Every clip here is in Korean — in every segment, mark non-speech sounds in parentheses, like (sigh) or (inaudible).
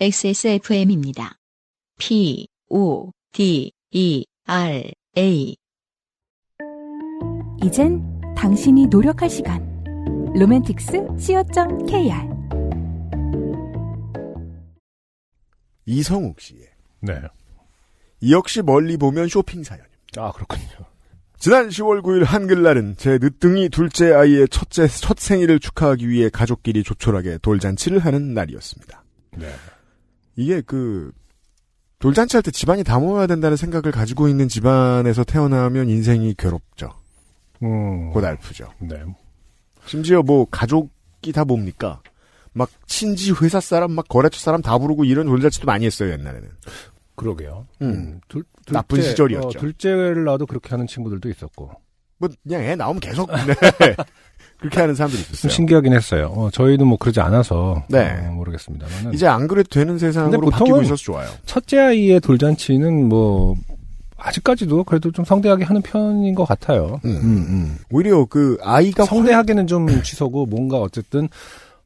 XSFM입니다. P, O, D, E, R, A. 이젠 당신이 노력할 시간. 로맨틱스 co.kr 이성욱 씨의 네. 이 역시 멀리 보면 쇼핑 사연입니다. 아, 그렇군요. 지난 10월 9일 한글날은 제 늦둥이 둘째 아이의 첫째 첫 생일을 축하하기 위해 가족끼리 조촐하게 돌잔치를 하는 날이었습니다. 네. 이게 그 돌잔치 할 때 집안이 다 모여야 된다는 생각을 가지고 있는 집안에서 태어나면 인생이 괴롭죠. 음. 고달프죠. 네. 심지어 뭐 가족이 다 뭡니까? 막 친지 회사 사람 막 거래처 사람 다 부르고 이런 돌잔치도 많이 했어요 옛날에는. 그러게요. 음. 둘, 나쁜 시절이었죠. 어, 둘째를 낳아도 그렇게 하는 친구들도 있었고. 뭐 그냥 애 나오면 계속 (laughs) 네. 그렇게 하는 사람들이 좀 있었어요. 신기하긴 했어요. 어, 저희는 뭐 그러지 않아서. 네. 어, 모르겠습니다만. 이제 안 그래도 되는 세상으로 바뀌고 있어서 좋아요. 첫째 아이의 돌잔치는 뭐, 아직까지도 그래도 좀 성대하게 하는 편인 것 같아요. 음, 오히려 그 아이가 성대하게는 좀 취소고 뭔가 어쨌든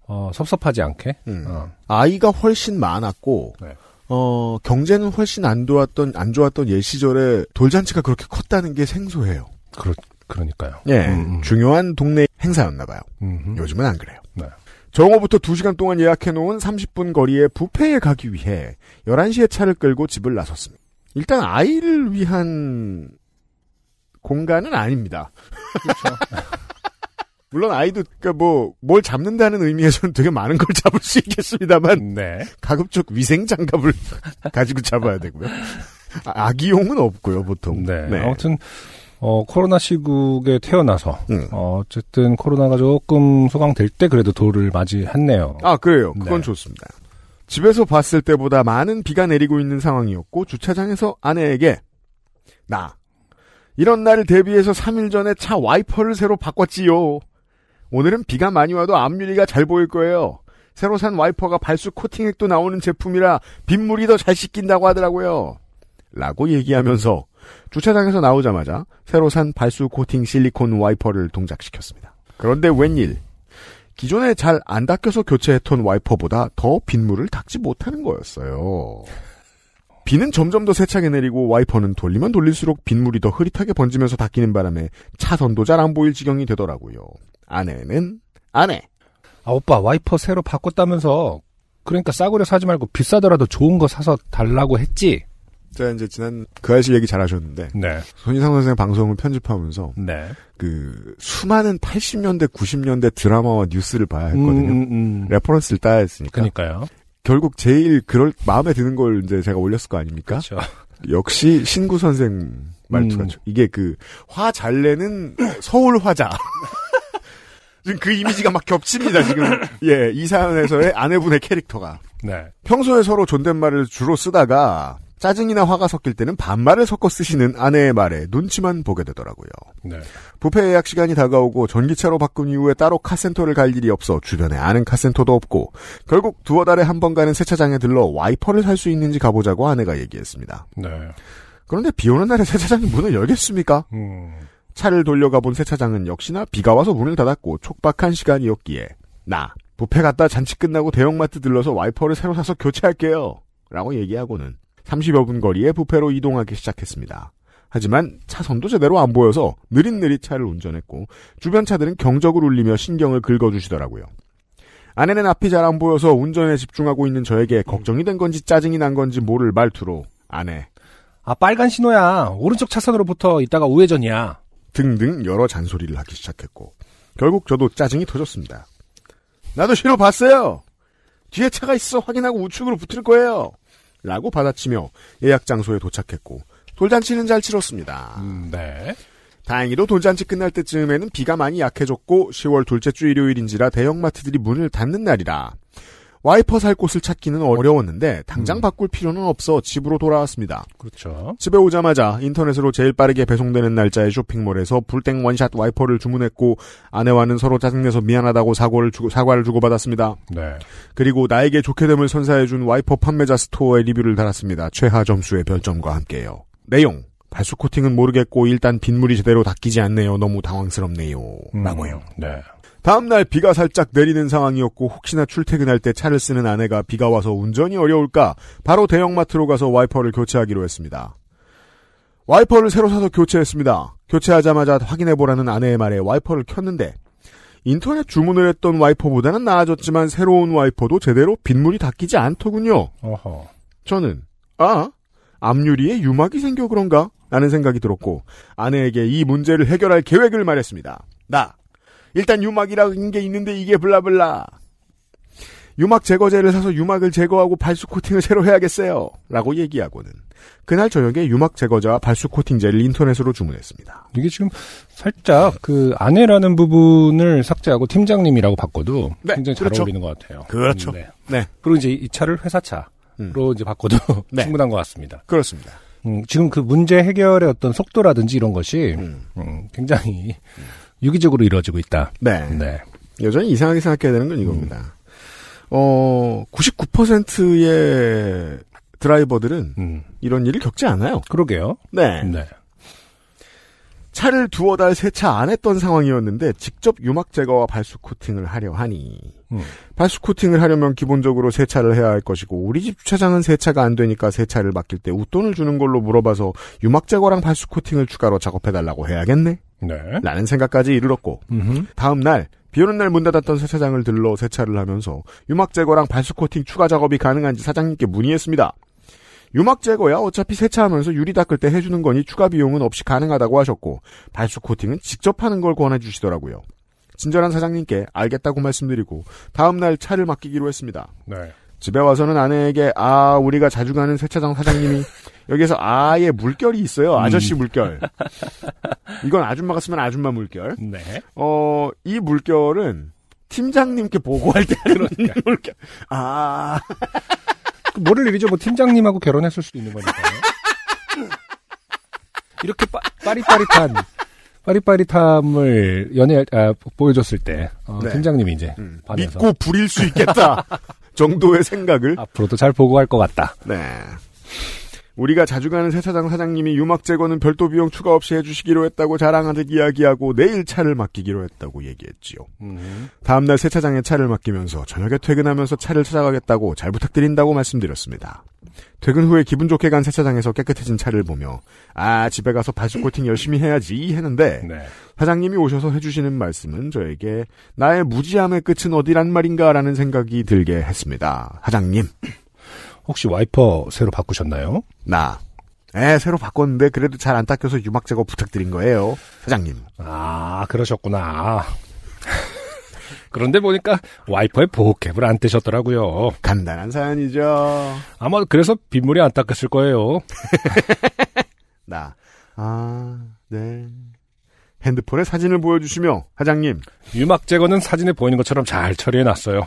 어, 섭섭하지 않게. 음. 어. 아이가 훨씬 많았고 네. 어 경제는 훨씬 안 좋았던 안 좋았던 옛 시절에 돌잔치가 그렇게 컸다는 게 생소해요. 그러, 그러니까요. 예, 음, 음. 중요한 동네 행사였나 봐요. 음흠. 요즘은 안 그래요. 네. 정오부터 2시간 동안 예약해놓은 30분 거리의 뷔페에 가기 위해 11시에 차를 끌고 집을 나섰습니다. 일단 아이를 위한 공간은 아닙니다. 그렇죠. (laughs) 물론 아이도 그러니까 뭐 뭘 잡는다는 의미에서는 되게 많은 걸 잡을 수 있겠습니다만 네. 가급적 위생 장갑을 (laughs) 가지고 잡아야 되고요. 아, 아기용은 없고요 보통. 네. 아무튼 어, 코로나 시국에 태어나서 음. 어, 어쨌든 코로나가 조금 소강될 때 그래도 돌을 맞이했네요. 아 그래요. 그건 네. 좋습니다. 집에서 봤을 때보다 많은 비가 내리고 있는 상황이었고 주차장에서 아내에게 나 이런 날을 대비해서 3일 전에 차 와이퍼를 새로 바꿨지요. 오늘은 비가 많이 와도 앞유리가 잘 보일 거예요. 새로 산 와이퍼가 발수 코팅액도 나오는 제품이라 빗물이 더 잘 씻긴다고 하더라고요. 라고 얘기하면서 주차장에서 나오자마자 새로 산 발수 코팅 실리콘 와이퍼를 동작시켰습니다. 그런데 웬일 기존에 잘 안 닦여서 교체했던 와이퍼보다 더 빗물을 닦지 못하는 거였어요. 비는 점점 더 세차게 내리고 와이퍼는 돌리면 돌릴수록 빗물이 더 흐릿하게 번지면서 닦이는 바람에 차선도 잘 안 보일 지경이 되더라고요. 아내는 아내. 아, 오빠 와이퍼 새로 바꿨다면서 그러니까 싸구려 사지 말고 비싸더라도 좋은 거 사서 달라고 했지. 제가 이제 지난 그 아저씨 얘기 잘 하셨는데 네. 손희상 선생 방송을 편집하면서 네. 그 수많은 80년대 90년대 드라마와 뉴스를 봐야 했거든요. 음, 음, 음. reference를 따야 했으니까. 그러니까요. 결국 제일 그럴 마음에 드는 걸 이제 제가 올렸을 거 아닙니까? 그렇죠. 역시 신구 선생 말투가 음. 죠 이게 그 화 잘 내는 서울 화자. (laughs) 지금 그 이미지가 막 겹칩니다, 지금. (laughs) 예, 이 사연에서의 아내분의 캐릭터가. 네. 평소에 서로 존댓말을 주로 쓰다가 짜증이나 화가 섞일 때는 반말을 섞어 쓰시는 아내의 말에 눈치만 보게 되더라고요. 네. 부페 예약 시간이 다가오고 전기차로 바꾼 이후에 따로 카센터를 갈 일이 없어 주변에 아는 카센터도 없고 결국 두어 달에 한 번 가는 세차장에 들러 와이퍼를 살 수 있는지 가보자고 아내가 얘기했습니다. 네. 그런데 비 오는 날에 세차장이 문을 열겠습니까? 음. 차를 돌려가 본 세차장은 역시나 비가 와서 문을 닫았고 촉박한 시간이었기에 나 부페 갔다 잔치 끝나고 대형마트 들러서 와이퍼를 새로 사서 교체할게요. 라고 얘기하고는 30여 분 거리에 부페로 이동하기 시작했습니다. 하지만 차선도 제대로 안 보여서 느릿느릿 차를 운전했고 주변 차들은 경적을 울리며 신경을 긁어주시더라고요. 아내는 앞이 잘 안 보여서 운전에 집중하고 있는 저에게 걱정이 된 건지 짜증이 난 건지 모를 말투로 아내 아 빨간 신호야. 오른쪽 차선으로부터 이따가 우회전이야. 등등 여러 잔소리를 하기 시작했고 결국 저도 짜증이 터졌습니다. 나도 신호 봤어요. 뒤에 차가 있어 확인하고 우측으로 붙을 거예요. 라고 받아치며 예약 장소에 도착했고 돌잔치는 잘 치렀습니다. 음, 네. 다행히도 돌잔치 끝날 때쯤에는 비가 많이 약해졌고 10월 둘째 주 일요일인지라 대형마트들이 문을 닫는 날이라 와이퍼 살 곳을 찾기는 어려웠는데 당장 바꿀 필요는 없어 집으로 돌아왔습니다. 그렇죠. 집에 오자마자 인터넷으로 제일 빠르게 배송되는 날짜의 쇼핑몰에서 불땡 원샷 와이퍼를 주문했고 아내와는 서로 짜증내서 미안하다고 사과를 주고 사과를 주고받았습니다. 네. 그리고 나에게 좋게 됨을 선사해준 와이퍼 판매자 스토어에 리뷰를 달았습니다. 최하 점수의 별점과 함께요. 내용 발수 코팅은 모르겠고 일단 빗물이 제대로 닦이지 않네요. 너무 당황스럽네요. 음, 라고요. 네. 다음날 비가 살짝 내리는 상황이었고 혹시나 출퇴근할 때 차를 쓰는 아내가 비가 와서 운전이 어려울까 바로 대형마트로 가서 와이퍼를 교체하기로 했습니다. 와이퍼를 새로 사서 교체했습니다. 교체하자마자 확인해보라는 아내의 말에 와이퍼를 켰는데 인터넷 주문을 했던 와이퍼보다는 나아졌지만 새로운 와이퍼도 제대로 빗물이 닦이지 않더군요. 어허. 저는 아 앞유리에 유막이 생겨 그런가? 라는 생각이 들었고 아내에게 이 문제를 해결할 계획을 말했습니다. 나 일단 유막이라는 게 있는데 이게 블라블라 유막 제거제를 사서 유막을 제거하고 발수 코팅을 새로 해야겠어요. 라고 얘기하고는 그날 저녁에 유막 제거제와 발수 코팅제를 인터넷으로 주문했습니다. 이게 지금 살짝 그 아내라는 부분을 삭제하고 팀장님이라고 바꿔도 네, 굉장히 잘 그렇죠. 어울리는 것 같아요. 그렇죠. 네. 네. 그리고 이제 이 차를 회사 차로 음. 이제 바꿔도 (laughs) 네. 충분한 것 같습니다. 그렇습니다. 음, 지금 그 문제 해결의 어떤 속도라든지 이런 것이 음. 음, 굉장히 유기적으로 이루어지고 있다. 네. 네. 여전히 이상하게 생각해야 되는 건 이겁니다. 어, 99%의 드라이버들은 음, 이런 일을 겪지 않아요. 그러게요. 네. 네. 차를 두어 달 세차 안 했던 상황이었는데 직접 유막 제거와 발수 코팅을 하려 하니 음. 발수 코팅을 하려면 기본적으로 세차를 해야 할 것이고 우리 집 주차장은 세차가 안 되니까 세차를 맡길 때 웃돈을 주는 걸로 물어봐서 유막 제거랑 발수 코팅을 추가로 작업해 달라고 해야겠네? 네. 라는 생각까지 이르렀고 음흠. 다음 날 비오는 날 문 닫았던 세차장을 들러 세차를 하면서 유막 제거랑 발수 코팅 추가 작업이 가능한지 사장님께 문의했습니다. 유막 제거야 어차피 세차하면서 유리 닦을 때 해주는 거니 추가 비용은 없이 가능하다고 하셨고 발수 코팅은 직접 하는 걸 권해 주시더라고요. 친절한 사장님께 알겠다고 말씀드리고 다음 날 차를 맡기기로 했습니다. 네. 집에 와서는 아내에게 아 우리가 자주 가는 세차장 사장님이 여기에서 아예 물결이 있어요 아저씨 물결 이건 아줌마가 쓰면 아줌마 물결 네. 어, 이 물결은 팀장님께 보고할 때 하는 물결. 아, 그 모를 일이죠. 뭐 팀장님하고 결혼했을 수도 있는 거니까요. 이렇게 빠, 빠릿빠릿한 빠릿빠릿함을 연애 아, 보여줬을 때 어, 네. 팀장님이 이제 음, 반해서 믿고 부릴 수 있겠다. 정도의 생각을. 앞으로도 잘 보고 할 것 같다. 네. 우리가 자주 가는 세차장 사장님이 유막 제거는 별도 비용 추가 없이 해주시기로 했다고 자랑하듯 이야기하고 내일 차를 맡기기로 했다고 얘기했지요. 음. 다음날 세차장에 차를 맡기면서 저녁에 퇴근하면서 차를 찾아가겠다고 잘 부탁드린다고 말씀드렸습니다. 퇴근 후에 기분 좋게 간 세차장에서 깨끗해진 차를 보며 아 집에 가서 발수 코팅 열심히 해야지 했는데 네. 사장님이 오셔서 해주시는 말씀은 저에게 나의 무지함의 끝은 어디란 말인가라는 생각이 들게 했습니다. 사장님 혹시 와이퍼 새로 바꾸셨나요? 나 에, 새로 바꿨는데 그래도 잘 안 닦여서 유막 제거 부탁드린 거예요. 사장님. 아 그러셨구나. (laughs) 그런데 보니까 와이퍼에 보호캡을 안 떼셨더라고요. 간단한 사연이죠. 아마 그래서 빗물이 안 닦였을 거예요. (laughs) 나. 아, 네. 핸드폰에 사진을 보여주시며, 사장님, 유막 제거는 사진에 보이는 것처럼 잘 처리해놨어요.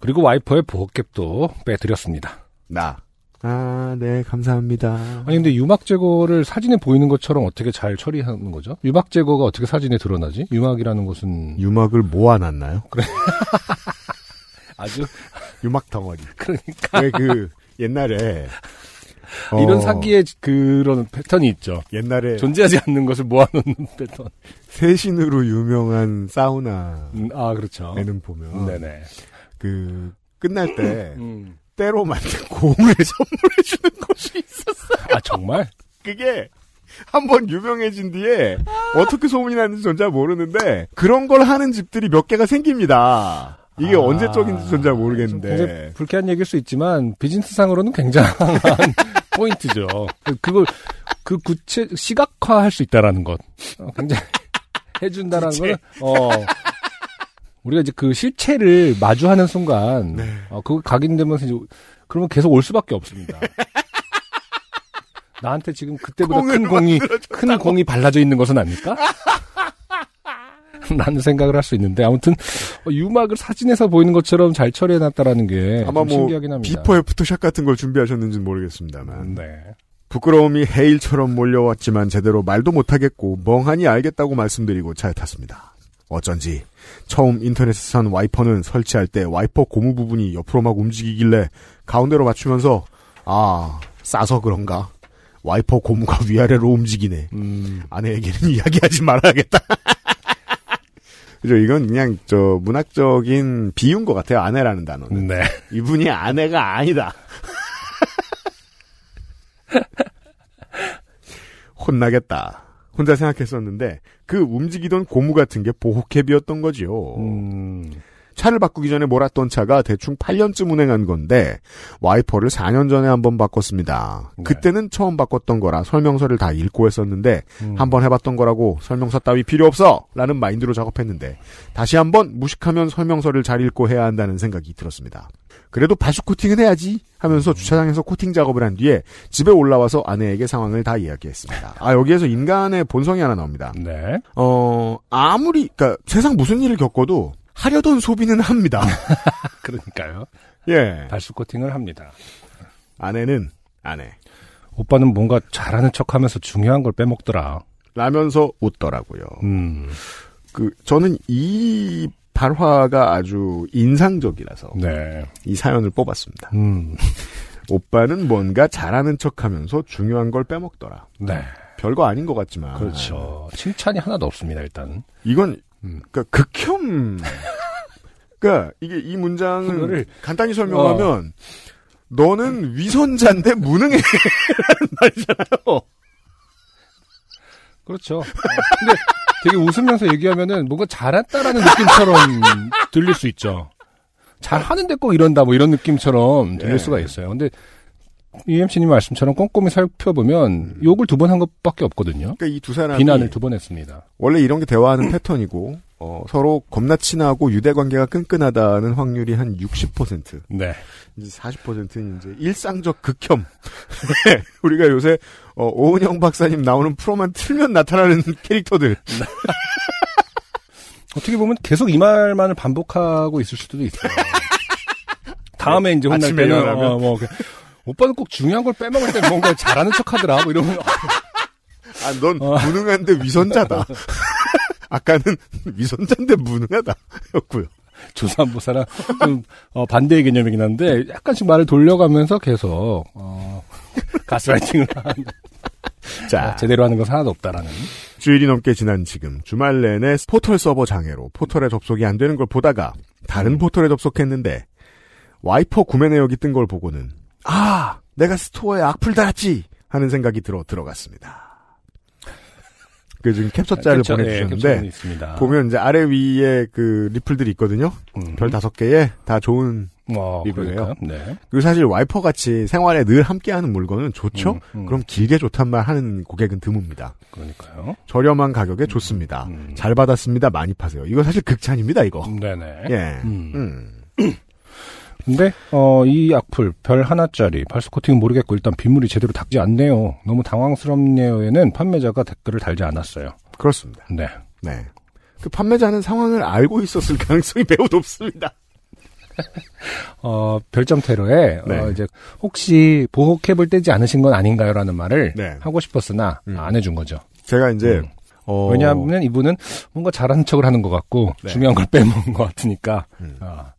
그리고 와이퍼의 보호캡도 빼드렸습니다. 나. 아, 네, 감사합니다. 아니 근데 유막 제거를 사진에 보이는 것처럼 어떻게 잘 처리하는 거죠? 유막 제거가 어떻게 사진에 드러나지? 유막이라는 것은 유막을 모아놨나요? (laughs) 아주 유막 덩어리. 그러니까 왜 그, 옛날에. (laughs) 어, 이런 사기의 그런 패턴이 있죠. 옛날에 존재하지 않는 것을 모아놓는 패턴. 세신으로 유명한 사우나 음, 아 그렇죠. 에는 보면 네네. 그 끝날 때 음. 때로 만든 공을 (laughs) 선물해 주는 곳이 있었어. 아 정말? 그게 한번 유명해진 뒤에 어떻게 소문이 났는지 전잘 모르는데 그런 걸 하는 집들이 몇 개가 생깁니다. 이게 아, 언제적인지 전잘좀 모르겠는데. 불쾌한 얘기일 수 있지만 비즈니스상으로는 굉장한 (laughs) 포인트죠. 그- 그걸 그 구체 시각화할 수 있다라는 것 어, 굉장히 (laughs) 해준다라는. 거는 어 우리가 이제 그 실체를 마주하는 순간 네. 어 그거 각인되면서 이제 그러면 계속 올 수밖에 없습니다. (laughs) 나한테 지금 그때보다 큰 (laughs) 공이. 큰 공이 발라져 있는 것은 아닐까? (laughs) 라는 생각을 할 수 있는데 아무튼 어, 유막을 사진에서 보이는 것처럼 잘 처리해놨다라는 게 아마 좀뭐 신기하긴 합니다. before after shot 같은 걸 준비하셨는지는 모르겠습니다만 네. 부끄러움이 해일처럼 몰려왔지만 제대로 말도 못하겠고 멍하니 알겠다고 말씀드리고 차에 탔습니다. 어쩐지 처음 인터넷에서 산 와이퍼는 설치할 때 와이퍼 고무 부분이 옆으로 막 움직이길래 가운데로 맞추면서 아 싸서 그런가 와이퍼 고무가 (laughs) 위아래로 움직이네 음, 아내에게는 (laughs) 이야기하지 말아야겠다 (laughs) 그죠? 이건 그냥 저 문학적인 비유인 것 같아요. 아내라는 단어는. 네. 이분이 아내가 아니다. 혼나겠다. 혼자 생각했었는데 그 움직이던 고무 같은 게 보호캡이었던 거지요. 음, 차를 바꾸기 전에 몰았던 차가 대충 8년쯤 운행한 건데 와이퍼를 4년 전에 한번 바꿨습니다. 네. 그때는 처음 바꿨던 거라 설명서를 다 읽고 했었는데 음. 한번 해봤던 거라고 설명서 따위 필요 없어 라는 마인드로 작업했는데 다시 한번 무식하면 설명서를 잘 읽고 해야 한다는 생각이 들었습니다. 그래도 발수 코팅은 해야지 하면서 주차장에서 코팅 작업을 한 뒤에 집에 올라와서 아내에게 상황을 다 이야기했습니다. 아 여기에서 인간의 본성이 하나 나옵니다. 네. 어 아무리 그러니까 세상 무슨 일을 겪어도 하려던 소비는 합니다. (laughs) 그러니까요. 예. 발수 코팅을 합니다. 아내는 아내. 오빠는 뭔가 잘하는 척 하면서 중요한 걸 빼먹더라. 라면서 웃더라고요. 음, 그 저는 이 발화가 아주 인상적이라서 네. 이 사연을 뽑았습니다. 음, 오빠는 뭔가 잘하는 척하면서 중요한 걸 빼먹더라. 네. 별거 아닌 것 같지만 그렇죠. 칭찬이 하나도 없습니다, 일단. 이건 음. 그러니까 극혐. 그러니까 이게 이 문장을 간단히 설명하면 너는 위선자인데 무능해. 라는 말이잖아요. 그렇죠. 어, 근데 되게 웃으면서 얘기하면은 뭔가 잘했다라는 느낌처럼 들릴 수 있죠. 잘 하는데 꼭 이런다 뭐 이런 느낌처럼 들릴 예. 수가 있어요. 근데 UMC님 말씀처럼 꼼꼼히 살펴보면 욕을 두 번 한 것밖에 없거든요. 그러니까 이 두 사람이 비난을 두 번 했습니다. 원래 이런 게 대화하는 패턴이고 어, 서로 겁나 친하고 유대 관계가 끈끈하다는 확률이 한 60%. 네. 이제 40%는 이제 일상적 극혐. (laughs) 우리가 요새 어, 오은영 박사님 나오는 프로만 틀면 나타나는 (laughs) 캐릭터들. (laughs) 어떻게 보면 계속 이 말만을 반복하고 있을 수도 있어요. 다음에 이제 혼날 아침에 때는. 어, 뭐 그, 오빠는 꼭 중요한 걸 빼먹을 때 뭔가 잘하는 척 하더라. 뭐 이러면 (laughs) 아, 넌 어. 무능한데 위선자다. (laughs) 아까는 위선자인데 무능하다. 였고요. 조삼모사랑 좀 어, 반대의 개념이긴 한데 약간씩 말을 돌려가면서 계속 어, 가스라이팅을 하는 자, 어, 제대로 하는 것은 하나도 없다라는 주일이 넘게 지난 지금 주말 내내 포털 서버 장애로 포털에 접속이 안 되는 걸 보다가 다른 포털에 접속했는데 와이퍼 구매 내역이 뜬 걸 보고는 아 내가 스토어에 악플 달았지 하는 생각이 들어 들어갔습니다. 그 지금 캡처자를 캡처, 예, 보내주셨는데 있습니다. 보면 이제 아래 위에 그 리플들이 있거든요. 음. 별 다섯 개에 다 좋은 어, 리뷰예요. 그러니까요. 네. 그리고 사실 와이퍼 같이 생활에 늘 함께하는 물건은 좋죠. 음, 음. 그럼 길게 좋단 말 하는 고객은 드뭅니다. 그러니까요. 저렴한 가격에 좋습니다. 음. 잘 받았습니다. 많이 파세요. 이거 사실 극찬입니다. 이거. 네네. 예. (clears throat) 근데 어, 이 악플 별 하나짜리 발수 코팅은 모르겠고 일단 빗물이 제대로 닦지 않네요. 너무 당황스럽네요에는 판매자가 댓글을 달지 않았어요. 그렇습니다. 네. 네. 그 판매자는 상황을 알고 있었을 (laughs) 가능성이 매우 높습니다. (laughs) 어, 별점 테러에 네. 어, 이제 혹시 보호캡을 떼지 않으신 건 아닌가요라는 말을 네. 하고 싶었으나 음. 안 해준 거죠. 제가 이제 음. 어, 왜냐하면 이분은 뭔가 잘하는 척을 하는 것 같고 네. 중요한 걸 (laughs) 빼먹은 것 같으니까. 음. 아,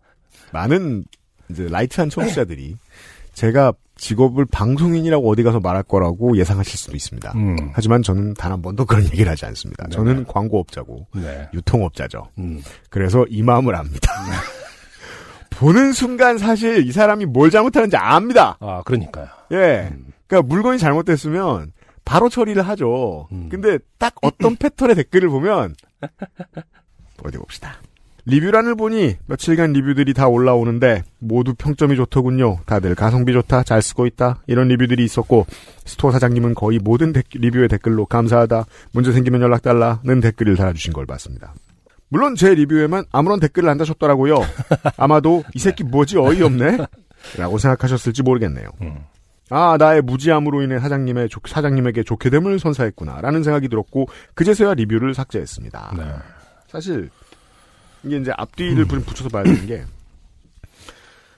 많은 이제 light한 청취자들이 제가 직업을 방송인이라고 어디 가서 말할 거라고 예상하실 수도 있습니다. 음. 하지만 저는 단 한 번도 그런 얘기를 하지 않습니다. 네. 저는 광고업자고 네. 유통업자죠. 음. 그래서 이 마음을 압니다. (laughs) 보는 순간 사실 이 사람이 뭘 잘못하는지 압니다. 아, 그러니까요. 예. 음. 그러니까 물건이 잘못됐으면 바로 처리를 하죠. 음. 근데 딱 어떤 패턴의 댓글을 보면 어디 봅시다. 리뷰란을 보니 며칠간 리뷰들이 다 올라오는데 모두 평점이 좋더군요. 다들 가성비 좋다, 잘 쓰고 있다 이런 리뷰들이 있었고 스토어 사장님은 거의 모든 댓- 리뷰의 댓글로 감사하다, 문제 생기면 연락 달라는 댓글을 달아주신 걸 봤습니다. 물론 제 리뷰에만 아무런 댓글을 안 다셨더라고요. (laughs) 아마도 이 새끼 뭐지 어이없네? (laughs) 라고 생각하셨을지 모르겠네요. 음. 아, 나의 무지함으로 인해 사장님의 좋- 사장님에게 좋게 됨을 선사했구나라는 생각이 들었고 그제서야 리뷰를 삭제했습니다. 네. 사실 이게 이제 앞뒤를 좀 붙여서 봐야 되는 게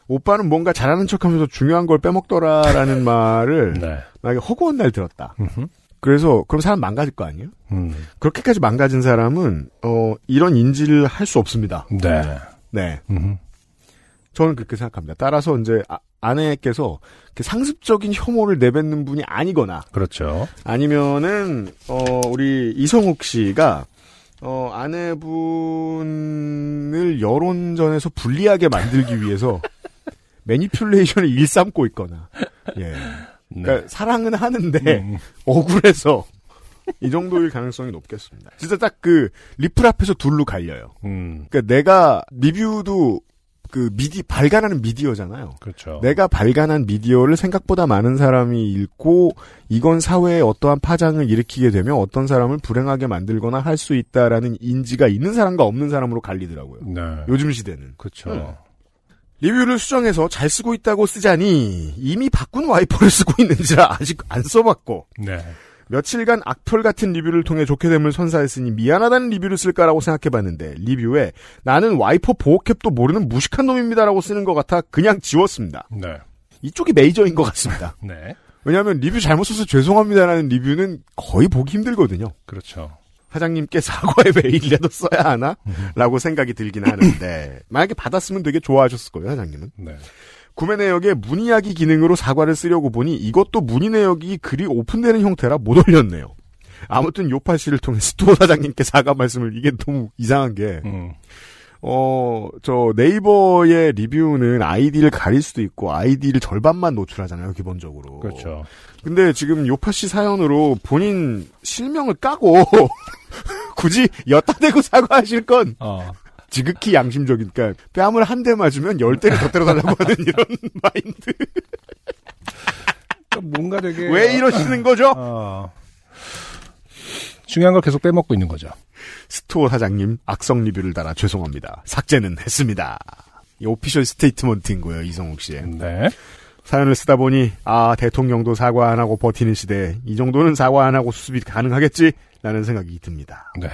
오빠는 뭔가 잘하는 척하면서 중요한 걸 빼먹더라라는 (laughs) 말을 네. 만약에 허구한 날 들었다. 음흠. 그래서 그럼 사람 망가질 거 아니에요? 음. 그렇게까지 망가진 사람은 어 이런 인지를 할 수 없습니다. 네. 네, 음. 저는 그렇게 생각합니다. 따라서 이제 아, 아내께서 상습적인 혐오를 내뱉는 분이 아니거나 그렇죠. 아니면은 어 우리 이성욱 씨가 어, 아내분을 여론전에서 불리하게 만들기 위해서 (laughs) 매니퓰레이션을 일삼고 있거나, 예. 네. 그러니까 사랑은 하는데 음. (laughs) 억울해서 이 정도일 가능성이 높겠습니다. 진짜 딱 그 리플 앞에서 둘로 갈려요. 음, 그러니까 내가 리뷰도 그 미디 발간하는 미디어잖아요. 그렇죠. 내가 발간한 미디어를 생각보다 많은 사람이 읽고 이건 사회에 어떠한 파장을 일으키게 되면 어떤 사람을 불행하게 만들거나 할 수 있다라는 인지가 있는 사람과 없는 사람으로 갈리더라고요. 네. 요즘 시대는. 그렇죠. 음. 리뷰를 수정해서 잘 쓰고 있다고 쓰자니 이미 바꾼 와이퍼를 쓰고 있는지라 아직 안 써봤고 네. 며칠간 악플 같은 리뷰를 통해 좋게 됨을 선사했으니 미안하다는 리뷰를 쓸까라고 생각해봤는데 리뷰에 나는 와이퍼 보호캡도 모르는 무식한 놈입니다라고 쓰는 것 같아 그냥 지웠습니다. 네. 이쪽이 메이저인 것 같습니다. (laughs) 네. 왜냐하면 리뷰 잘못 써서 죄송합니다라는 리뷰는 거의 보기 힘들거든요. 그렇죠. 사장님께 사과의 메일이라도 써야 하나? 라고 생각이 들긴 하는데 (laughs) 만약에 받았으면 되게 좋아하셨을 거예요 사장님은. 네. 구매 내역에 문의하기 기능으로 사과를 쓰려고 보니 이것도 문의 내역이 글이 오픈되는 형태라 못 올렸네요. 아무튼 요파시를 통해 스토어 (laughs) 사장님께 사과 말씀을 이게 너무 이상한 게, 음. 어, 저 네이버의 리뷰는 아이디를 가릴 수도 있고 아이디를 절반만 노출하잖아요, 기본적으로. 그렇죠. 근데 지금 요파시 사연으로 본인 실명을 까고 (laughs) 굳이 엿다 대고 사과하실 건 어. 지극히 양심적인, 그러니까 뺨을 한 대 맞으면 열 대를 더 때려달라고 하는 (laughs) 이런 마인드. 그러니까 뭔가 되게 왜 이러시는 거죠? 어. 중요한 걸 계속 빼먹고 있는 거죠. 스토어 사장님 악성 리뷰를 달아 죄송합니다. 삭제는 했습니다. 이 official statement인 거예요, 이성욱 씨의. 네. 사연을 쓰다 보니 아 대통령도 사과 안 하고 버티는 시대에 이 정도는 사과 안 하고 수습이 가능하겠지? 라는 생각이 듭니다. 네.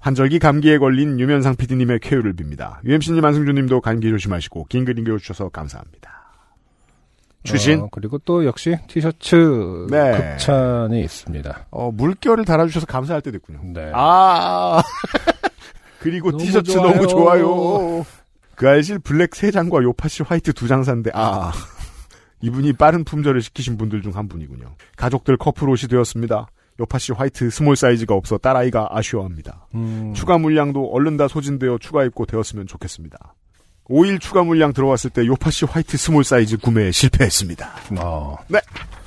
환절기 감기에 걸린 유면상 PD님의 쾌유를 빕니다. UMC님, 안승준님도 감기 조심하시고 긴 글 읽어주셔서 감사합니다. 주신 어, 그리고 또 역시 티셔츠 네. 극찬이 있습니다. 어, 물결을 달아주셔서 감사할 때도 있군요. 네. 아 (laughs) 그리고 너무 티셔츠 좋아요. 너무 좋아요. 그 알실 블랙 3장과 요파시 화이트 2장 샀는데 아 (laughs) 이분이 빠른 품절을 시키신 분들 중 한 분이군요. 가족들 커플 옷이 되었습니다. 요파시 화이트 small 사이즈가 없어 딸아이가 아쉬워합니다. 음, 추가 물량도 얼른 다 소진되어 추가 입고 되었으면 좋겠습니다. 5일 추가 물량 들어왔을 때 요파시 화이트 small 사이즈 구매에 실패했습니다. 어. 네.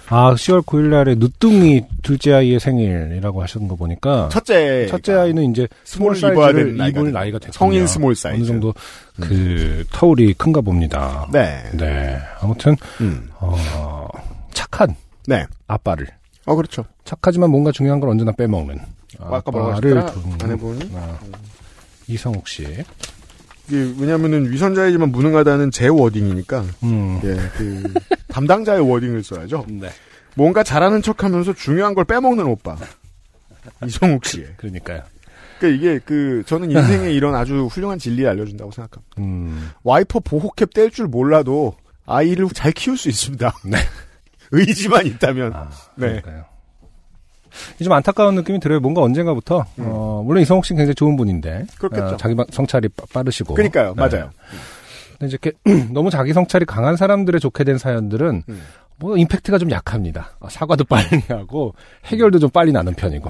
아, 10월 9일 날에 누뚱이 둘째 아이의 생일이라고 하시는 거 보니까 첫째 첫째 아이는 이제 small 사이즈를 나이가 입을 됐- 나이가 됐군요. 성인 small 사이즈. 어느 정도 그 터울이 큰가 봅니다. 네. 네. 아무튼 음. 어, 착한 네. 아빠를 어 그렇죠. 착하지만 뭔가 중요한 걸 언제나 빼먹는 아까 뭐라고 하셨더라? 아, 이성욱 씨. 이게 왜냐면은 위선자이지만 무능하다는 제 워딩이니까 음. 예, 그 담당자의 워딩을 써야죠. (laughs) 네. 뭔가 잘하는 척하면서 중요한 걸 빼먹는 오빠. 이성욱 씨의. 그러니까요. 그러니까 이게 그 저는 인생에 이런 아주 훌륭한 진리를 알려준다고 생각합니다. 음. 와이퍼 보호캡 뗄 줄 몰라도 아이를 잘 키울 수 있습니다. 네. (laughs) 의지만 있다면. 아, 네. 그러니까요. 좀 안타까운 느낌이 들어요. 뭔가 언젠가부터 어, 물론 이성욱 씨는 굉장히 좋은 분인데 음. 그렇겠죠. 어, 자기 바- 성찰이 빠- 빠르시고 그러니까요, 네. 맞아요. 근데 이제 이렇게 (clears throat) 너무 자기 성찰이 강한 사람들의 좋게 된 사연들은 음. 뭐 임팩트가 좀 약합니다. 아, 사과도 (laughs) 빨리 하고 해결도 좀 빨리 나는 편이고.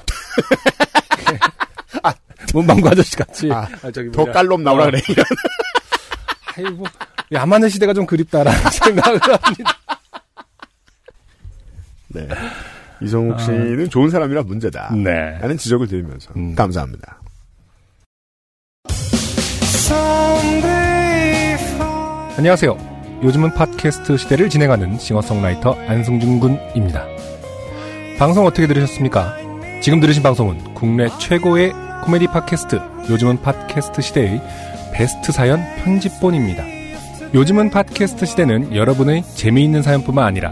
아, (laughs) 문방구 아저씨 같이 아, 저기 더. 깔롬 나오라 어, 그래. (laughs) 아이고 야만의 시대가 좀 그립다라는 생각을 합니다. 네. 이성욱 씨는 좋은 사람이라 문제다. 아. 네. 라는 지적을 드리면서 음. 감사합니다. 안녕하세요. 요즘은 팟캐스트 시대를 진행하는 싱어송라이터 안승준 군입니다. 방송 어떻게 들으셨습니까? 지금 들으신 방송은 국내 최고의 코미디 팟캐스트 요즘은 팟캐스트 시대의 베스트 사연 편집본입니다. 요즘은 팟캐스트 시대는 여러분의 재미있는 사연뿐만 아니라